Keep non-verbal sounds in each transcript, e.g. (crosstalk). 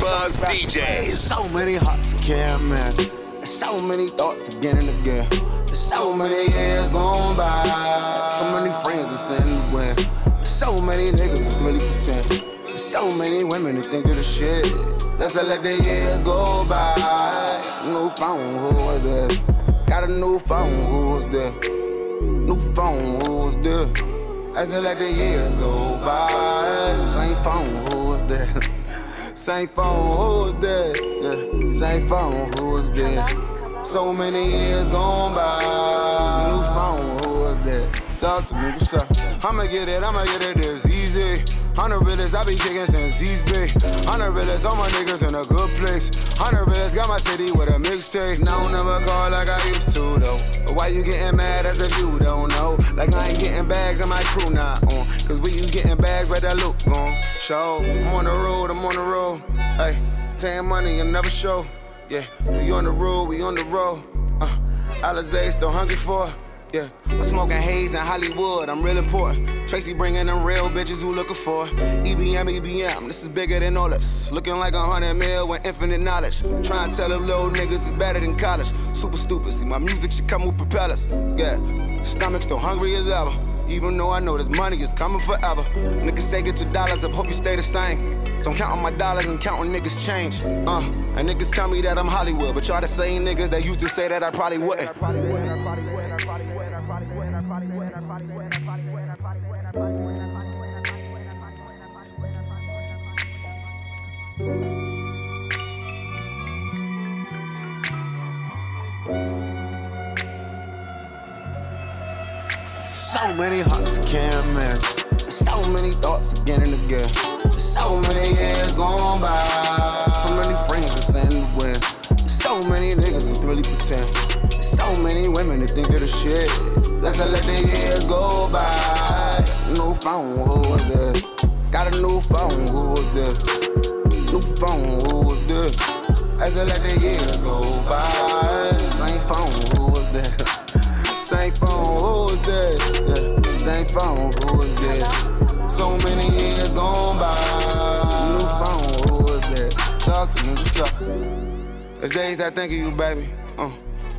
Buzz DJs. So many hearts can man. So many thoughts again and again. So many years gone by. So many friends are sitting win. So many niggas that really pretend. So many women that think they're the shit. Let's let the years go by. New phone, who was this? Got a new phone, who was this? New phone, who was this? As I let the years go by. Same phone, who was that? (laughs) Same phone, who was that? Yeah. Same phone, who was this? So many years gone by. New phone, who was that? Talk to me, what's up? I'ma get it, I'ma get it it's easy. I'm I be kicking since East Bay. I'm all my niggas in a good place. I'm got my city with a mixtape. Now never call like I used to though. But you getting mad as if you don't know? Like I ain't getting bags and my crew not on. Cause when you getting bags, where that look gone? Show, I'm on the road, I'm on the road. Hey, taking money and never show. Yeah, we on the road, we on the road. Uh, Alizé still hungry for. Yeah, I'm smoking haze in Hollywood, I'm real important. Tracy bringing them real bitches who looking for EBM, EBM, this is bigger than all us. Looking like a hundred mil with infinite knowledge. Trying to tell them little niggas it's better than college. Super stupid, see my music should come with propellers. Yeah, stomach still hungry as ever. Even though I know this money is coming forever. Niggas say get your dollars up, hope you stay the same. So I'm counting my dollars and counting niggas change. Uh, and niggas tell me that I'm Hollywood, but y'all the same niggas that used to say that I probably wouldn't. So many hearts can't mend. So many thoughts again and again. So many years gone by. So many friends send the wind. So many niggas that really pretend. So many women that think they're the shit. Let's let the years go by. New phone, who was this? Got a new phone, who was this? New phone, who was this? As I let the years go by. Same phone, who was that? Same phone, who was that? Yeah. Same phone, who was that? So many years gone by. New phone, who was that? Talk to me, what's up? There's days I think of you, baby. Uh.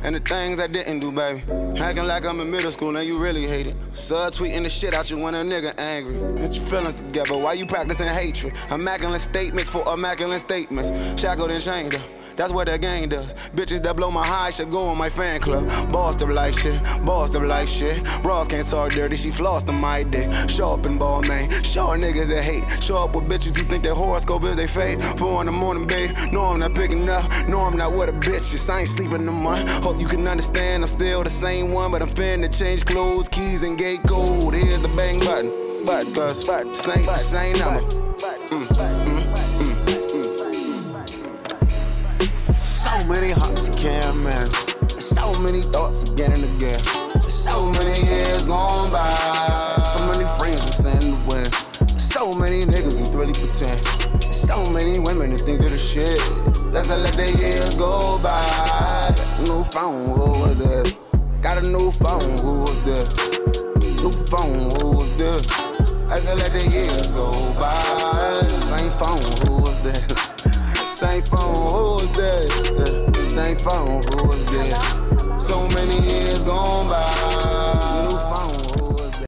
And the things I didn't do, baby. Acting like I'm in middle school and you really hate it. Sub tweeting the shit out you when a nigga angry. Get your feelings together. Why you practicing hatred? Immaculate statements for immaculate statements. Shackled and chained up. That's what that gang does. Bitches that blow my high should go on my fan club. Bossed up like shit, bossed up like shit. Bras can't talk dirty, she flossed on my dick. Show up in ball, man. Show niggas that hate. Show up with bitches who think their horoscope is they fate. Four in the morning, babe. No, I'm not picking up. No, I'm not with a bitch. I ain't sleeping no more. Hope you can understand. I'm still the same one, but I'm finna change clothes, keys, and gate code. Here's the bang button. But, cause, same, same number. Mm, mm, So many hearts can mend. So many thoughts again and again. So many years gone by. So many friends send the wind. So many niggas that really pretend. So many women that think they're the shit. Let's let the years go by. New phone, who was this? Got a new phone, who was this? New phone, who was this? As I let the years go by. Same phone, who was this? (laughs) Same phone, who was that? Same phone,